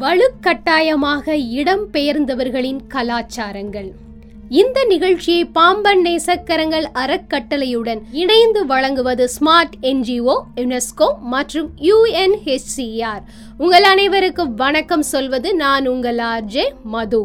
வலுக்கட்டாயமாக இடம்பெயர்ந்தவர்களின் கலாச்சாரங்கள். இந்த நிகழ்ச்சியை பாம்பன் நேசக்கரங்கள் அறக்கட்டளையுடன் இணைந்து வழங்குவது ஸ்மார்ட் என்ஜிஓ யுனெஸ்கோ மற்றும் யுஎன்ஹெச்சிஆர் உங்கள் அனைவருக்கும் வணக்கம் சொல்வது நான் உங்கள் ஆர்ஜே மது.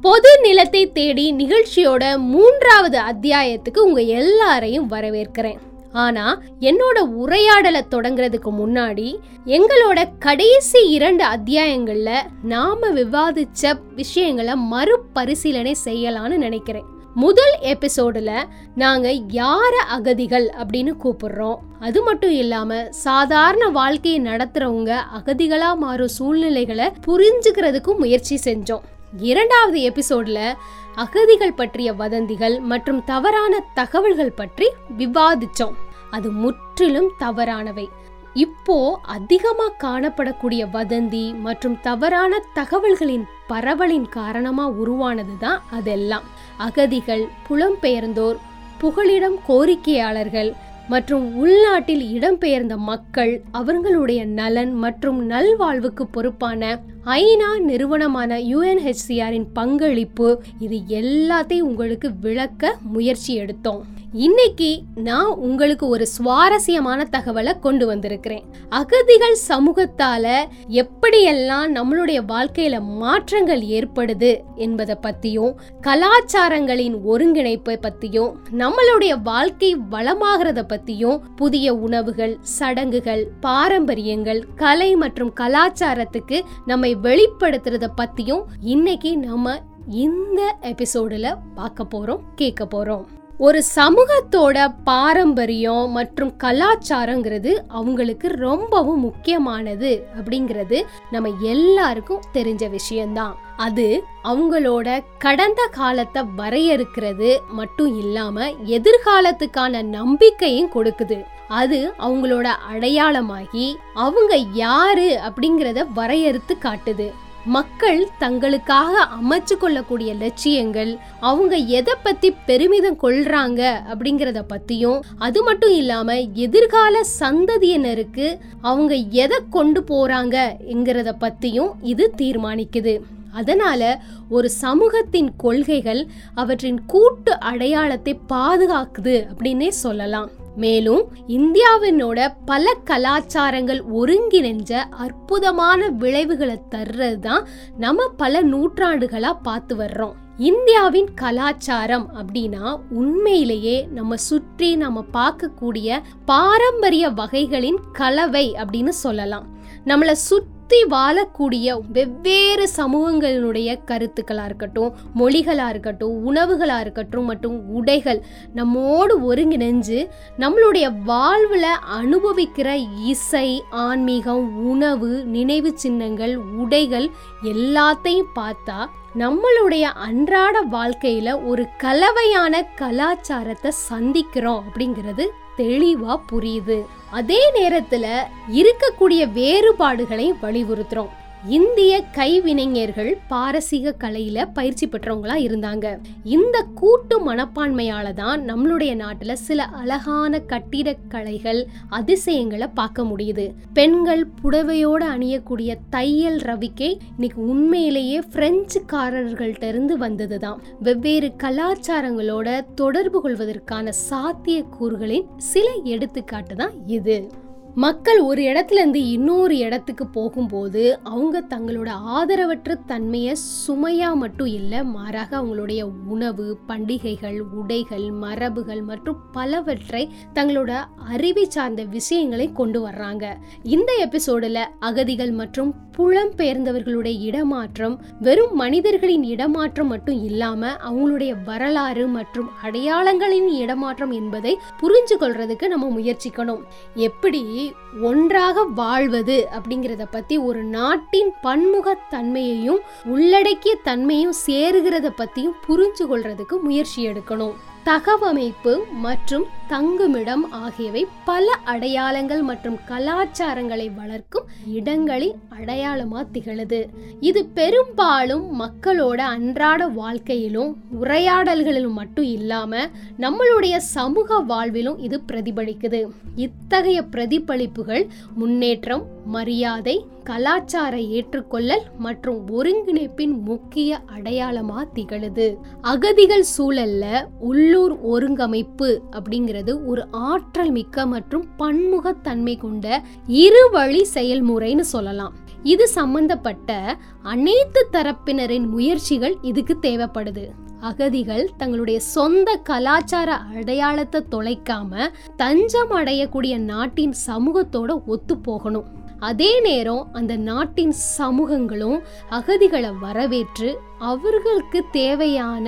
பொது நிலத்தை தேடி நிகழ்ச்சியோட மூன்றாவது அத்தியாயத்துக்கு உங்க எல்லாரையும் வரவேற்கிறேன். ஆனா என்னோட உரையாடலை தொடங்குறதுக்கு முன்னாடி எங்களோட கடைசி இரண்டு அத்தியாயங்கள்ல நாம விவாதிச்ச விஷயங்களை மறுபரிசீலனை செய்யலாம்னு நினைக்கிறேன். முதல் எபிசோடுல நாங்க யார அகதிகள் அப்படின்னு கூப்பிடுறோம். அது மட்டும் இல்லாம சாதாரண வாழ்க்கையை நடத்துறவங்க அகதிகளா மாறும் சூழ்நிலைகளை புரிஞ்சுக்கிறதுக்கும் முயற்சி செஞ்சோம். இரண்டாவது எபிசோட்ல அகதிகள் பற்றிய வதந்திகள் மற்றும் தவறான தகவல்கள் பற்றி விவாதிச்சோம். அது முற்றிலும் தவறானவை. இப்போ அதிகமாக காணப்படக்கூடிய வதந்தி மற்றும் தவறான தகவல்களின் பரவலின் காரணமா உருவானதுதான் அதெல்லாம். அகதிகள் புலம்பெயர்ந்தோர் புகலிடம் கோரிக்கையாளர்கள் மற்றும் உள்நாட்டில் இடம்பெயர்ந்த மக்கள் அவர்களுடைய நலன் மற்றும் நல்வாழ்வுக்கு பொறுப்பான ஐநா நிறுவனமான யுஎன்ஹெச்சிஆரின் பங்களிப்பு இது எல்லாத்தையும் உங்களுக்கு விளக்க முயற்சி எடுத்தோம். இன்னைக்கு நான் உங்களுக்கு ஒரு சுவாரஸ்யமான தகவலை கொண்டு வந்திருக்கிறேன். அகதிகள் சமூகத்தால எப்படியெல்லாம் நம்மளுடைய வாழ்க்கையில மாற்றங்கள் ஏற்படுது என்பதை பத்தியும் கலாச்சாரங்களின் ஒருங்கிணைப்பை பத்தியும் நம்மளுடைய வாழ்க்கை வளமாகிறத பத்தியும் புதிய உணவுகள் சடங்குகள் பாரம்பரியங்கள் கலை மற்றும் கலாச்சாரத்துக்கு நம்மை வெளிப்படுத்துறத பத்தியும் இன்னைக்கு நம்ம இந்த எபிசோடுல பார்க்க போறோம் கேட்க போறோம். ஒரு சமூகத்தோட பாரம்பரியம் மற்றும் கலாச்சாரங்கிறது அவங்களுக்கு ரொம்பவும் முக்கியமானது அப்படிங்கிறது நம்ம எல்லாருக்கும் தெரிஞ்ச விஷயம்தான். அது அவங்களோட கடந்த காலத்தை வரையறுக்கிறது மட்டும் இல்லாம எதிர்காலத்துக்கான நம்பிக்கையும் கொடுக்குது. அது அவங்களோட அடையாளமாகி அவங்க யாரு அப்படிங்கிறத வரையறுத்து காட்டுது. மக்கள் தங்களுக்காக அமைச்சு கொள்ளக்கூடிய லட்சியங்கள் அவங்க எதை பத்தி பெருமிதம் கொள்றாங்க அப்படிங்கிறத பத்தியும் அது மட்டும் இல்லாம எதிர்கால சந்ததியினருக்கு அவங்க எதை கொண்டு போறாங்க என்கிறத பத்தியும் இது தீர்மானிக்குது. அதனால ஒரு சமூகத்தின் கொள்கைகள் அவற்றின் கூட்டு அடையாளத்தை பாதுகாக்குது அப்படின்னே சொல்லலாம். மேலும் இந்தியாவினோட பல கலாச்சாரங்கள் ஒருங்கிணைஞ்ச அற்புதமான விளைவுகளை தர்றது தான் நம்ம பல நூற்றாண்டுகளாக பார்த்து வர்றோம். இந்தியாவின் கலாச்சாரம் அப்படின்னா உண்மையிலேயே நம்ம சுற்றி நம்ம பார்க்கக்கூடிய பாரம்பரிய வகைகளின் கலவை அப்படின்னு சொல்லலாம். நம்மளை சுற்றி வாழக்கூடிய வெவ்வேறு சமூகங்களினுடைய கருத்துக்களாக இருக்கட்டும் மொழிகளாக இருக்கட்டும் உணவுகளாக இருக்கட்டும் மற்றும் உடைகள் நம்மோடு ஒருங்கிணைஞ்சு நம்மளுடைய வாழ்வில் அனுபவிக்கிற இசை ஆன்மீகம் உணவு நினைவு சின்னங்கள் உடைகள் எல்லாத்தையும் பார்த்தா நம்மளுடைய அன்றாட வாழ்க்கையில் ஒரு கலவையான கலாச்சாரத்தை சந்திக்கிறோம் அப்படிங்கிறது தெளிவாக புரியுது. அதே நேரத்தில் இருக்கக்கூடிய வேறுபாடுகளை வலியுறுத்துறோம். இந்திய கைவினைஞர்கள் பாரசீக கலையில பயிற்சி பெற்றவங்களா இருந்தாங்க. இந்த கூட்டு மனப்பான்மையால தான் நம்மளுடைய நாட்டுல சில அழகான கட்டிடக்கலைகள் அதிசயங்களை பார்க்க முடியுது. பெண்கள் புடவையோட அணியக்கூடிய தையல் ரவிக்கை இன்னைக்கு உண்மையிலேயே பிரெஞ்சுக்காரர்கள்ட்ட இருந்து வந்ததுதான். வெவ்வேறு கலாச்சாரங்களோட தொடர்பு கொள்வதற்கான சாத்தியக்கூறுகளின் சில எடுத்துக்காட்டு தான் இது. மக்கள் ஒரு இடத்துலேருந்து இன்னொரு இடத்துக்கு போகும்போது அவங்க தங்களோட ஆதரவற்ற தன்மையை சுமையாக மட்டும் இல்லை மாறாக அவங்களுடைய உணவு பண்டிகைகள் உடைகள் மரபுகள் மற்றும் பலவற்றை தங்களோட அறிவை சார்ந்த விஷயங்களை கொண்டு வர்றாங்க. இந்த எபிசோடில் அகதிகள் மற்றும் புலம்பெயர்ந்தவர்களுடைய இடமாற்றம் வெறும் மனிதர்களின் இடமாற்றம் மட்டும் இல்லாம அவங்களுடைய வரலாறு மற்றும் அடையாளங்களின் இடமாற்றம் என்பதை புரிஞ்சு கொள்றதுக்கு நம்ம முயற்சிக்கணும். எப்படி ஒன்றாக வாழ்வது அப்படிங்கிறத பத்தி ஒரு நாட்டின் பன்முகத்தன்மையையும் உள்ளடக்கிய தன்மையும் சேருகிறத பத்தியும் புரிஞ்சு கொள்றதுக்கு முயற்சி எடுக்கணும். தகவமைப்பு மற்றும் தங்குமிடம் ஆகியவை பல அடையாளங்கள் மற்றும் கலாச்சாரங்களை வளர்க்கும் இடங்களின் அடையாளமா திகழுது. இது பெரும்பாலும் மக்களோட அன்றாட வாழ்க்கையிலும் உரையாடல்களிலும் மட்டும் இல்லாம நம்மளுடைய சமூக வாழ்விலும் இது பிரதிபலிக்குது. இத்தகைய பிரதிபலிப்புகள் முன்னேற்றம் மரியாதை கலாச்சார ஏற்றுக்கொள்ளல் மற்றும் ஒருங்கிணைப்பின் முக்கிய அடையாளமா திகழுது. அகதிகள் சூழல்ல உள்ளூர் ஒருங்கமைப்பு அப்படிங்கிறது ஒரு ஆற்றல் மிக்க மற்றும் பன்முகத்தன்மை கொண்ட இருவழி செயல்முறைன்னு சொல்லலாம். இது சம்பந்தப்பட்ட அனைத்து தரப்பினரின் முயற்சிகள் இதுக்கு தேவைப்படுது. அகதிகள் தங்களுடைய சொந்த கலாச்சார அடையாளத்தை தொலைக்காம தஞ்சம் அடையக்கூடிய நாட்டின் சமூகத்தோட ஒத்து போகணும். அதே நேரம் அந்த நாட்டின் சமூகங்களும் அகதிகளை வரவேற்று அவர்களுக்கு தேவையான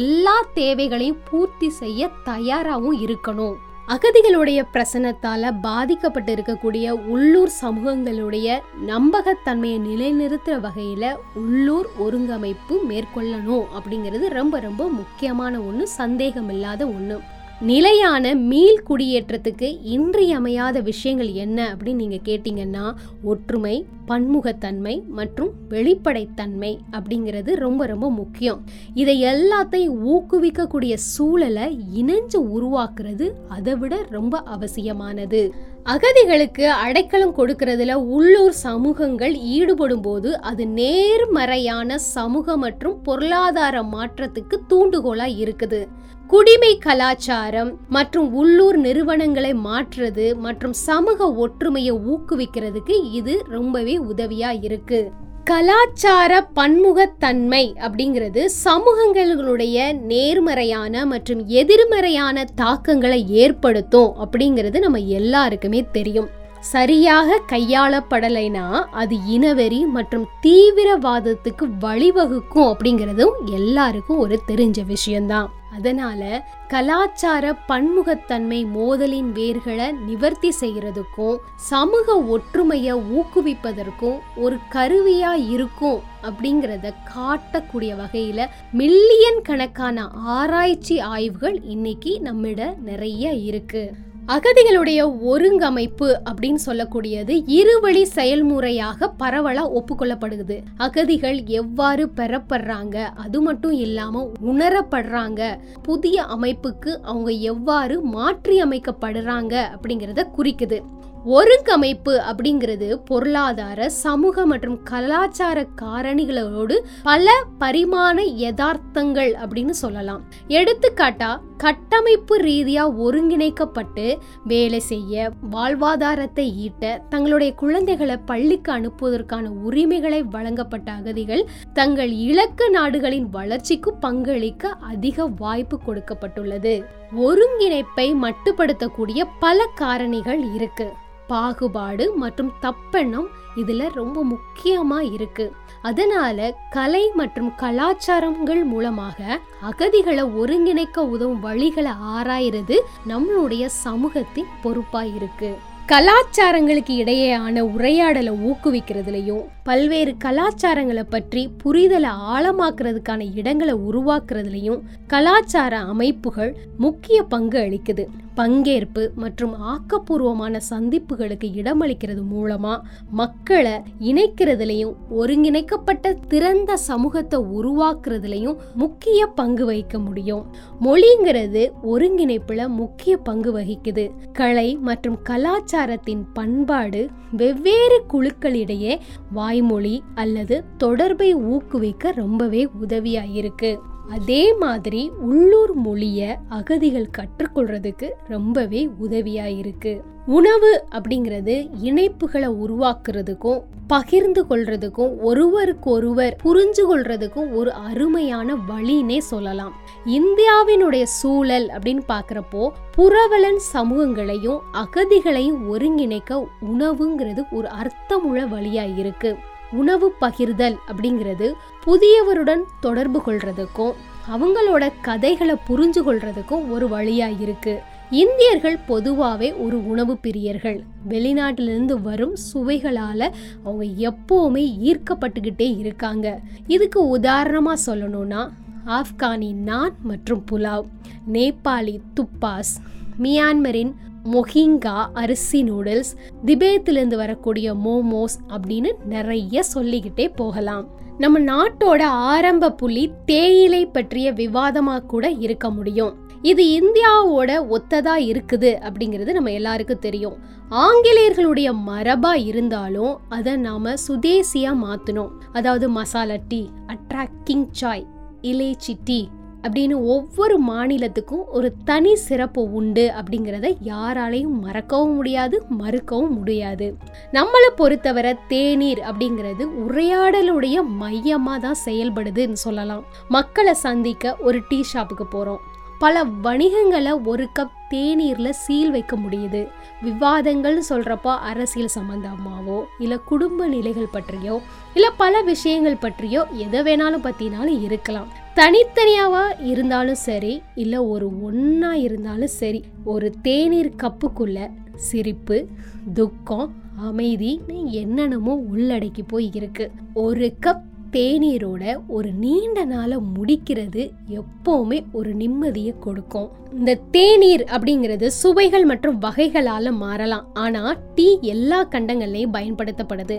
எல்லா தேவைகளையும் பூர்த்தி செய்ய தயாராகவும் இருக்கணும். அகதிகளுடைய பிரசனத்தால் பாதிக்கப்பட்டு இருக்கக்கூடிய உள்ளூர் சமூகங்களுடைய நம்பகத்தன்மையை நிலைநிறுத்துகிற வகையில் உள்ளூர் ஒருங்கமைப்பு மேற்கொள்ளணும் அப்படிங்கிறது ரொம்ப ரொம்ப முக்கியமான ஒன்று சந்தேகம் இல்லாத ஒன்று நிலையான மீள் குடியேற்றத்துக்கு இன்றியமையாத விஷயங்கள் என்ன அப்படின்னு நீங்கள் கேட்டிங்கன்னா ஒற்றுமை பன்முகத்தன்மை மற்றும் வெளிப்படைத்தன்மை அப்படிங்கிறது ரொம்ப ரொம்ப முக்கியம். இதை எல்லாத்தையும் ஊக்குவிக்கக்கூடிய சூழலை இணைஞ்சு உருவாக்குறது அதை விட ரொம்ப அவசியமானது. அகதிகளுக்கு அடைக்கலம் கொடுக்கறதுல உள்ளூர் சமூகங்கள் ஈடுபடும் போது அது நேர்மறையான சமூக மற்றும் பொருளாதார மாற்றத்துக்கு தூண்டுகோலாக இருக்குது. குடிமை கலாச்சாரம் மற்றும் உள்ளூர் நிறுவனங்களை மாற்றுறது மற்றும் சமூக ஒற்றுமையை ஊக்குவிக்கிறதுக்கு இது ரொம்பவே உதவியா இருக்கு. கலாச்சார பன்முகத்தன்மை அப்படிங்கிறது சமூகங்களுடைய நேர்மறையான மற்றும் எதிர்மறையான தாக்கங்களை ஏற்படுத்தும் அப்படிங்கிறது நம்ம எல்லாருக்குமே தெரியும். சரியாக கையாளப்படலைனா அது இனவெறி மற்றும் தீவிரவாதத்துக்கு வழிவகுக்கும் அப்படிங்கிறதும் எல்லாருக்கும் ஒரு தெரிஞ்ச விஷயம்தான். அதனால கலாச்சார பன்முகத்தன்மை மோதலின் வேர்களை நிவர்த்தி செய்யறதுக்கும் சமூக ஒற்றுமையை ஊக்குவிப்பதற்கும் ஒரு கருவியா இருக்கும் அப்படிங்கிறத காட்டக்கூடிய வகையில மில்லியன் கணக்கான ஆராய்ச்சி ஆய்வுகள் இன்னைக்கு நம்மிட நிறைய இருக்கு. அகதிகளுடைய ஒருங்கமைப்பு அப்படின்னு சொல்லக்கூடியது இருவழி செயல்முறையாக பரவலா ஒப்புக்கொள்ளப்படுகிறது. அகதிகள் எவ்வாறு பெறப்படுறாங்க அது மட்டும் இல்லாம உணரப்படுறாங்க புதிய அமைப்புக்கு அவங்க எவ்வாறு மாற்றி அமைக்கப்படுறாங்க அப்படிங்கிறத குறிக்குது. ஒருங்கமைப்பு அப்படிங்கிறது பொருளாதார சமூக மற்றும் கலாச்சார காரணிகளோடு பல பரிமாண யதார்த்தங்கள் அப்படின்னு சொல்லலாம். எடுத்துக்காட்டா கட்டமைப்பு ரீதியாக ஒருங்கிணைக்கப்பட்டு வேலை செய்ய வாழ்வாதாரத்தை ஈட்ட தங்களுடைய குழந்தைகளை பள்ளிக்கு அனுப்புவதற்கான உரிமைகளை வழங்கப்பட்ட அகதிகள் தங்கள் இலக்கு நாடுகளின் வளர்ச்சிக்கு பங்களிக்க அதிக வாய்ப்பு கொடுக்கப்பட்டுள்ளது. ஒருங்கிணைப்பை மட்டுப்படுத்தக்கூடிய பல காரணிகள் இருக்கு. பாகுபாடு மற்றும் தப்பெண்ணம் இதில் ரொம்ப முக்கியமாக இருக்கு. அதனால கலை மற்றும் கலாச்சாரங்கள் மூலமாக அகதிகளை ஒருங்கிணைக்க உதவும் வழிகளை ஆராயிறது நம்மளுடைய சமூகத்தின் பொறுப்பாக இருக்குது கலாச்சாரங்களுக்கு இடையேயான உரையாடலை ஊக்குவிக்கிறதுலையும் பல்வேறு கலாச்சாரங்களை பற்றி புரிதலை ஆழமாக்குறதுக்கான இடங்களை உருவாக்குறதுலையும் கலாச்சார அமைப்புகள் முக்கிய பங்கு அளிக்குது. பங்கேற்பு மற்றும் ஆக்கப்பூர்வமான சந்திப்புகளுக்கு இடமளிக்கிறது மூலமா மக்களை இணைக்கிறதுலையும் ஒருங்கிணைக்கப்பட்ட திறந்த சமூகத்தை உருவாக்குறதுலையும் முக்கிய பங்கு வகிக்க முடியும். மொழிங்கிறது ஒருங்கிணைப்புல முக்கிய பங்கு வகிக்குது. கலை மற்றும் கலாச்சாரத்தின் பண்பாடு வெவ்வேறு குழுக்களிடையே வாய்மொழி அல்லது தொடர்பை ஊக்குவிக்க ரொம்பவே உதவியாக இருக்கு அதே மாதிரி உள்ளூர் மொழியை அகதிகள் கற்றுக்கொள்றதுக்கு ரொம்பவே உதவியாக இருக்கு. உணவு அப்படிங்கிறது இணைப்புகளை உருவாக்குறதுக்கும் பகிர்ந்து கொள்றதுக்கும் ஒருவருக்கொருவர் புரிஞ்சு கொள்றதுக்கும் ஒரு அருமையான வழின்னே சொல்லலாம். இந்தியாவினுடைய சூழல் அப்படின்னு பார்க்குறப்போ புறவலன் சமூகங்களையும் அகதிகளையும் ஒருங்கிணைக்க உணவுங்கிறது ஒரு அர்த்தமுள்ள வழியாக இருக்குது உணவு பகிர்தல் அப்படிங்கிறது புதியவருடன் தொடர்பு கொள்றதுக்கும் அவங்களோட கதைகளை புரிஞ்சு கொள்றதுக்கும் ஒரு வழியா இருக்கு. இந்தியர்கள் பொதுவாகவே ஒரு உணவு பிரியர்கள். வெளிநாட்டிலிருந்து வரும் சுவைகளால் அவங்க எப்போவுமே ஈர்க்கப்பட்டுக்கிட்டே இருக்காங்க. இதுக்கு உதாரணமாக சொல்லணும்னா ஆப்கானி நான் மற்றும் புலாவ் நேபாளி துப்பாஸ் மியான்மரின் மொஹிங்கா அரிசி நூடுல்ஸ் திபேத்திலிருந்து வரக்கூடிய மோமோஸ் அப்படின்னு நிறைய சொல்லிக்கிட்டே போகலாம். நம்ம நாட்டோட ஆரம்ப புள்ளி தேயிலை பற்றிய விவாதமா கூட இருக்க முடியும். இது இந்தியாவோட ஒத்ததா இருக்குது அப்படிங்கிறது நம்ம எல்லாருக்கும் தெரியும். ஆங்கிலேயர்களுடைய மரபா இருந்தாலும் அதை நாம சுதேசியா மாத்தணும். அதாவது masala tea attracting chai elaichi tea அப்படின்னு ஒவ்வொரு மாநிலத்துக்கும் ஒரு தனி சிறப்பு உண்டு அப்படிங்கிறத யாராலையும் மறக்கவும் முடியாது மறுக்கவும் முடியாது. நம்மளை பொறுத்தவரை தேநீர் அப்படிங்கிறது உரையாடலுடைய மையமாக தான் செயல்படுதுன்னு சொல்லலாம். மக்களை சந்திக்க ஒரு டீ ஷாப்புக்கு போகிறோம் பல வணிகங்களை ஒரு கப் தேநீரில் சீல் வைக்க முடியுது. விவாதங்கள்னு சொல்கிறப்போ அரசியல் சம்மந்தமாகவோ இல்லை குடும்ப நிலைகள் பற்றியோ இல்லை பல விஷயங்கள் பற்றியோ எதை வேணாலும் பற்றினாலும் இருக்கலாம். தனித்தனியாவா இருந்தாலும் சரி இல்ல ஒரு ஒன்னா இருந்தாலும் சரி ஒரு தேநீர் கப்புக்குள்ள சிரிப்பு துக்கம் அமைதி என்னென்னமோ உள்ளடக்கி போய் இருக்கு. ஒரு கப் தேநீரோட ஒரு நீண்ட நாளை முடிக்கிறது எப்போவுமே ஒரு நிம்மதியை கொடுக்கும். இந்த தேநீர் அப்படிங்கிறது சுவைகள் மற்றும் வகைகளால் மாறலாம். ஆனால் டீ எல்லா கண்டங்கள்லையும் பயன்படுத்தப்படுது.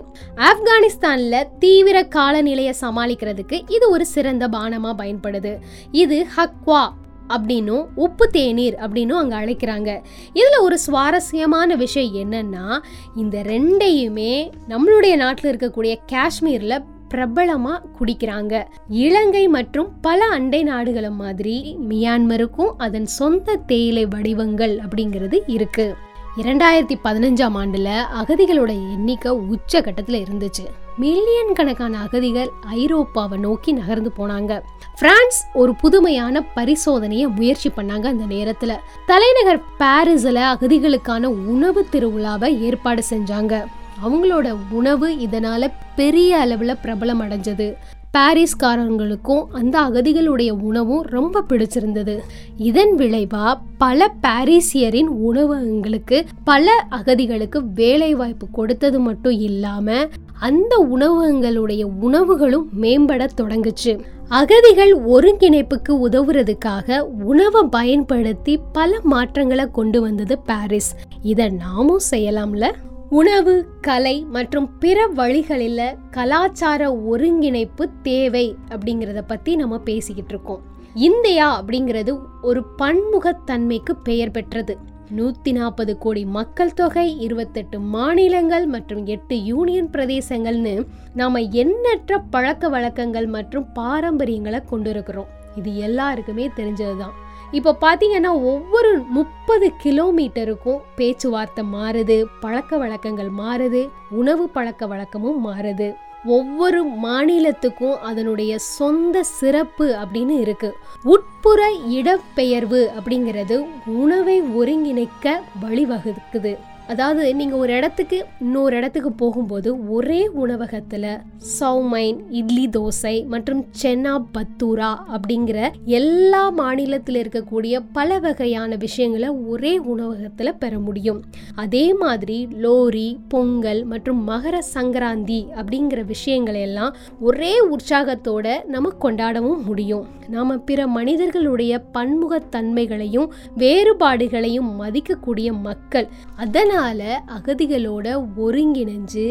ஆப்கானிஸ்தானில் தீவிர காலநிலையை சமாளிக்கிறதுக்கு இது ஒரு சிறந்த பானமாக பயன்படுது. இது ஹக்வா அப்படின்னும் உப்பு தேநீர் அப்படின்னும் அங்கே அழைக்கிறாங்க. இதில் ஒரு சுவாரஸ்யமான விஷயம் என்னன்னா இந்த ரெண்டையுமே நம்மளுடைய நாட்டில் இருக்கக்கூடிய காஷ்மீரில் பிரபலமாக குடிக்கிறாங்க. இலங்கை மற்றும் பல அண்டை நாடுகளை மாதிரி மியான்மருக்கும் அதன் சொந்த தேயிலை வடிவங்கள் அப்படிங்கிறது இருக்கு. இரண்டாயிரத்தி பதினஞ்சாம் ஆண்டுல அகதிகளோட எண்ணிக்கை உச்ச கட்டத்தில் இருந்துச்சு. மில்லியன் கணக்கான அகதிகள் ஐரோப்பாவை நோக்கி நகர்ந்து போனாங்க. பிரான்ஸ் ஒரு புதுமையான பரிசோதனையை முயற்சி பண்ணாங்க அந்த நேரத்துல. தலைநகர் பாரிஸ்ல அகதிகளுக்கான உணவு திருவிழாவை ஏற்பாடு செஞ்சாங்க. அவங்களோட உணவு இதனால் பெரிய அளவில் பிரபலம் அடைஞ்சது. பாரிஸ்காரங்களுக்கும் அந்த அகதிகளுடைய உணவும் ரொம்ப பிடிச்சிருந்தது. இதன் விளைவா பல பாரிசியரின் உணவகங்களுக்கு பல அகதிகளுக்கு வேலை வாய்ப்பு கொடுத்தது மட்டும் இல்லாம அந்த உணவகங்களுடைய உணவுகளும் மேம்பட தொடங்குச்சு. அகதிகள் ஒருங்கிணைப்புக்கு உதவுறதுக்காக உணவை பயன்படுத்தி பல மாற்றங்களை கொண்டு வந்தது பாரிஸ். இதை நாமும் செய்யலாம்ல? உணவு கலை மற்றும் பிற வழிகளில் கலாச்சார ஒருங்கிணைப்பு தேவை அப்படிங்கிறத பற்றி நம்ம பேசிக்கிட்டு இருக்கோம். இந்தியா அப்படிங்கிறது ஒரு பன்முகத்தன்மைக்கு பெயர் பெற்றது. நூற்றி நாற்பது கோடி மக்கள் தொகை இருபத்தெட்டு மாநிலங்கள் மற்றும் எட்டு யூனியன் பிரதேசங்கள்னு நாம் எண்ணற்ற பழக்க வழக்கங்கள் மற்றும் பாரம்பரியங்களை கொண்டிருக்கிறோம். இது எல்லாருக்குமே தெரிஞ்சது தான் இப்போ பார்த்தீங்கன்னா ஒவ்வொரு முப்பது கிலோமீட்டருக்கும் பேச்சுவார்த்தை மாறுது பழக்க வழக்கங்கள் மாறுது உணவு பழக்க வழக்கமும் மாறுது. ஒவ்வொரு மாநிலத்துக்கும் அதனுடைய சொந்த சிறப்பு அப்படின்னு இருக்கு. உட்புற இடப்பெயர்வு அப்படிங்கிறது உணவை ஒருங்கிணைக்க வழிவகுக்குது. அதாவது நீங்கள் ஒரு இடத்துக்கு இன்னொரு இடத்துக்கு போகும்போது ஒரே உணவகத்தில் சௌமைன் இட்லி தோசை மற்றும் சென்னா பத்தூரா அப்படிங்கிற எல்லா மாநிலத்தில் இருக்கக்கூடிய பல வகையான விஷயங்களை ஒரே உணவகத்தில் பெற முடியும். அதே மாதிரி லோரி பொங்கல் மற்றும் மகர சங்கராந்தி அப்படிங்கிற விஷயங்களை எல்லாம் ஒரே உற்சாகத்தோட நம்ம கொண்டாடவும் முடியும். நாம் பிற மனிதர்களுடைய பன்முகத்தன்மைகளையும் வேறுபாடுகளையும் மதிக்கக்கூடிய மக்கள். அதனால் அதனால அகதிகளோட ஒருங்கிணைஞ்சு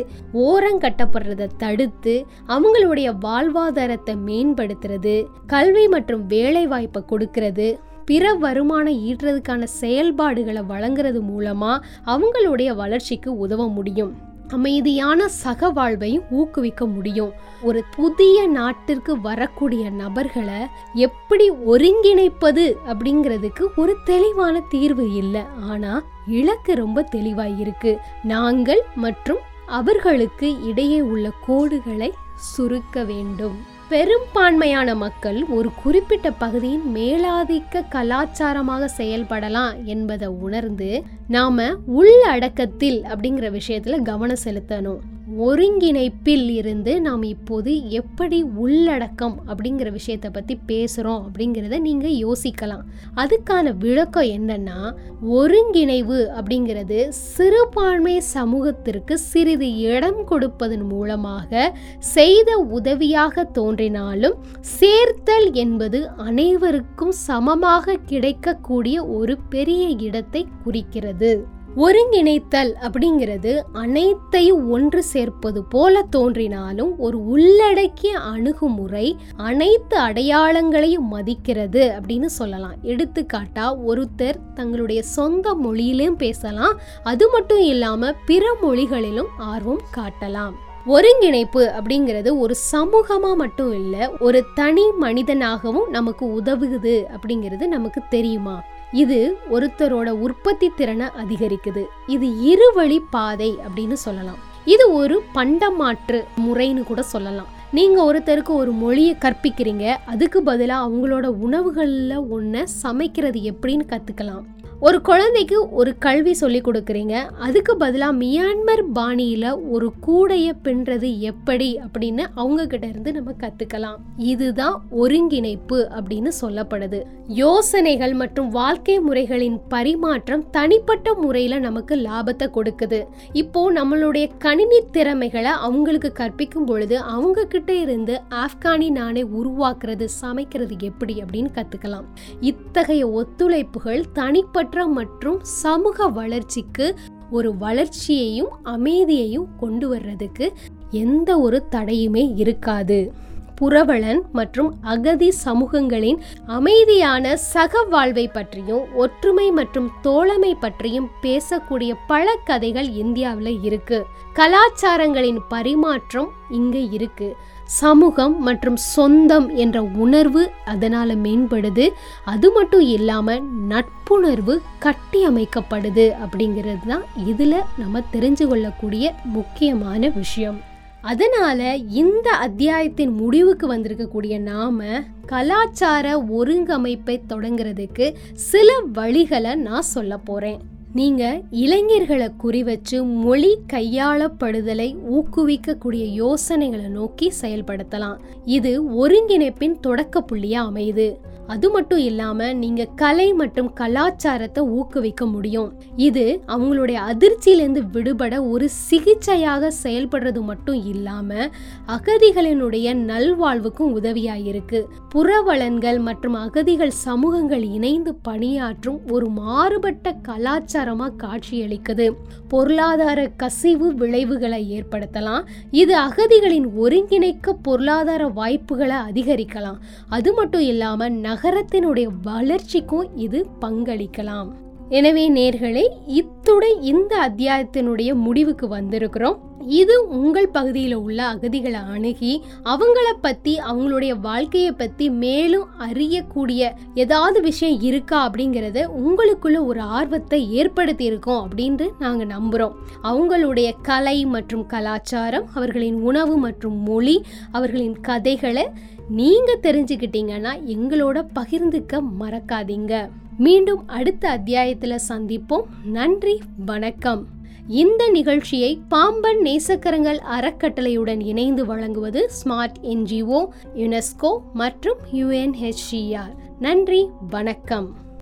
ஓரங்கட்டப்படுறதை தடுத்து அவங்களுடைய வாழ்வாதாரத்தை மேம்படுத்துறது கல்வி மற்றும் வேலைவாய்ப்பை கொடுக்கறது பிற வருமானம் ஈட்டுறதுக்கான செயல்பாடுகளை வழங்குறது மூலமாக அவங்களுடைய வளர்ச்சிக்கு உதவ முடியும். அமைதியான சக வாழ்வையும் ஊக்குவிக்க முடியும். ஒரு புதிய நாட்டிற்கு வரக்கூடிய நபர்களை எப்படி ஒருங்கிணைப்பது அப்படிங்கிறதுக்கு ஒரு தெளிவான தீர்வு இல்லை. ஆனால் இலக்கு ரொம்ப தெளிவாயிருக்கு. நாங்கள் மற்றும் அவர்களுக்கு இடையே உள்ள கோடுகளை சுருக்க வேண்டும். பெரும்பான்மையான மக்கள் ஒரு குறிப்பிட்ட பகுதியின் மேலாதிக்க கலாச்சாரமாக செயல்படலாம் என்பதை உணர்ந்து நாம உள்ளடக்கத்தில் அப்படிங்கிற விஷயத்துல கவனம் செலுத்தணும். ஒருங்கிணைப்பில் இருந்து நாம் இப்போது எப்படி உள்ளடக்கம் அப்படிங்கிற விஷயத்தை பற்றி பேசுகிறோம் அப்படிங்கிறத நீங்கள் யோசிக்கலாம். அதுக்கான விளக்கம் என்னன்னா ஒருங்கிணைவு அப்படிங்கிறது சிறுபான்மை சமூகத்திற்கு சிறிது இடம் கொடுப்பதன் மூலமாக செய்த உதவியாக தோன்றினாலும் சேர்த்தல் என்பது அனைவருக்கும் சமமாக கிடைக்கக்கூடிய ஒரு பெரிய இடத்தை குறிக்கிறது. ஒருங்கிணைத்தல் அப்படிங்கிறது அனைத்தையும் ஒன்று சேர்ப்பது போல தோன்றினாலும் ஒரு உள்ளடக்கிய அணுகுமுறை அனைத்து அடையாளங்களையும் மதிக்கிறது அப்படின்னு சொல்லலாம். எடுத்துக்காட்டா ஒருத்தர் தங்களுடைய சொந்த மொழியிலும் பேசலாம். அது மட்டும் இல்லாம பிற மொழிகளிலும் ஆர்வம் காட்டலாம். ஒருங்கிணைப்பு அப்படிங்கிறது ஒரு சமூகமா மட்டும் இல்லை ஒரு தனி மனிதனாகவும் நமக்கு உதவுகுது அப்படிங்கிறது நமக்கு தெரியுமா? இது ஒருத்தரோட உற்பத்தி திறனை அதிகரிக்குது. இது இருவழி பாதை அப்படின்னு சொல்லலாம். இது ஒரு பண்டமாற்று முறைன்னு கூட சொல்லலாம். நீங்க ஒருத்தருக்கு ஒரு மொழியை கற்பிக்கிறீங்க அதுக்கு பதிலாக அவங்களோட உணவுகளில் ஒன்றை சமைக்கிறது எப்படின்னு கற்றுக்கலாம் ஒரு குழந்தைக்கு ஒரு கல்வி சொல்லி கொடுக்குறீங்க. அதுக்கு பதிலாக மியான்மர் பாணியில் ஒரு கூடையை பின்றது எப்படி அப்படின்னு அவங்க கிட்ட இருந்து நம்ம கற்றுக்கலாம் இதுதான் ஒருங்கிணைப்பு அப்படின்னு சொல்லப்படுது. யோசனைகள் மற்றும் வாழ்க்கை முறைகளின் பரிமாற்றம் தனிப்பட்ட முறையில் நமக்கு லாபத்தை கொடுக்குது. இப்போ நம்மளுடைய கணினி திறமைகளை அவங்களுக்கு கற்பிக்கும் பொழுது அவங்க கிட்ட இருந்து ஆப்கானி நாணை உருவாக்குறது சமைக்கிறது எப்படி அப்படின்னு கற்றுக்கலாம் இத்தகைய ஒத்துழைப்புகள் தனிப்பட்ட மற்றும் சமூக வளர்ச்சிக்கு ஒரு வளர்ச்சியையும் அமைதியையும் கொண்டு வர்றதுக்கு எந்த ஒரு தடையுமே இருக்காது. புரவலன் மற்றும் அகதி சமூகங்களின் அமைதியான சக வாழ்வை பற்றியும் ஒற்றுமை மற்றும் தோழமை பற்றியும் பேசக்கூடிய பல கதைகள் இந்தியாவில் இருக்கு. கலாச்சாரங்களின் பரிமாற்றம் இங்க இருக்கு. சமூகம் மற்றும் சொந்தம் என்ற உணர்வு அதனால் மேம்படுது. அது மட்டும் இல்லாமல் நட்புணர்வு கட்டி அமைக்கப்படுது அப்படிங்கிறது தான் இதில் நம்ம தெரிஞ்சு கொள்ளக்கூடிய முக்கியமான விஷயம். அதனால் இந்த அத்தியாயத்தின் முடிவுக்கு வந்திருக்கக்கூடிய நாம கலாச்சார ஒருங்கமைப்பை தொடங்குறதுக்கு சில வழிகளை நான் சொல்ல போகிறேன் நீங்க இளைஞர்களை குறிவச்சு மொழி கையாளப்படுதலை ஊக்குவிக்கக்கூடிய யோசனைகளை நோக்கி செயல்படுத்தலாம். இது ஒருங்கிணைப்பின் தொடக்க புள்ளியா அமையுது. அது மட்டும் இல்லாமல் நீங்கள் கலை மற்றும் கலாச்சாரத்தை ஊக்குவிக்க முடியும். இது அவங்களுடைய அதிர்ச்சியிலேருந்து விடுபட ஒரு சிகிச்சையாக செயல்படுறது மட்டும் இல்லாமல் அகதிகளினுடைய நல்வாழ்வுக்கும் உதவியாக இருக்கு புறவலன்கள் மற்றும் அகதிகள் சமூகங்கள் இணைந்து பணியாற்றும் ஒரு மாறுபட்ட கலாச்சாரமாக காட்சியளிக்குது. பொருளாதார கசிவு விளைவுகளை ஏற்படுத்தலாம். இது அகதிகளின் ஒருங்கிணைக்க பொருளாதார வாய்ப்புகளை அதிகரிக்கலாம். அது மட்டும் இல்லாமல் நகரத்தினுடைய வளர்ச்சிக்கும் இது பங்களிக்கலாம். எனவே நேர்களே இத்துடன் இந்த அத்தியாயத்தினுடைய முடிவுக்கு வந்திருக்கிறோம். இது உங்கள் பகுதியில் உள்ள அகதிகளை அணுகி அவங்கள பத்தி அவங்களுடைய வாழ்க்கையை பத்தி மேலும் அறியக்கூடிய ஏதாவது விஷயம் இருக்கா அப்படிங்கிறத உங்களுக்குள்ள ஒரு ஆர்வத்தை ஏற்படுத்தி இருக்கோம் அப்படின்ட்டு நாங்கள் நம்புகிறோம் அவங்களுடைய கலை மற்றும் கலாச்சாரம் அவர்களின் உணவு மற்றும் மொழி அவர்களின் கதைகளை நீங்கள் தெரிஞ்சுக்கிட்டீங்கன்னா எங்களோட பகிர்ந்துக்க மறக்காதீங்க. மீண்டும் அடுத்த அத்தியாயத்தில் சந்திப்போம். நன்றி வணக்கம். இந்த நிகழ்ச்சியை பாம்பன் நேசக்கரங்கள் அறக்கட்டளையுடன் இணைந்து வழங்குவது ஸ்மார்ட் என்ஜிஓ யுனெஸ்கோ மற்றும் யுஎன்ஹெச்சிஆர் நன்றி வணக்கம்.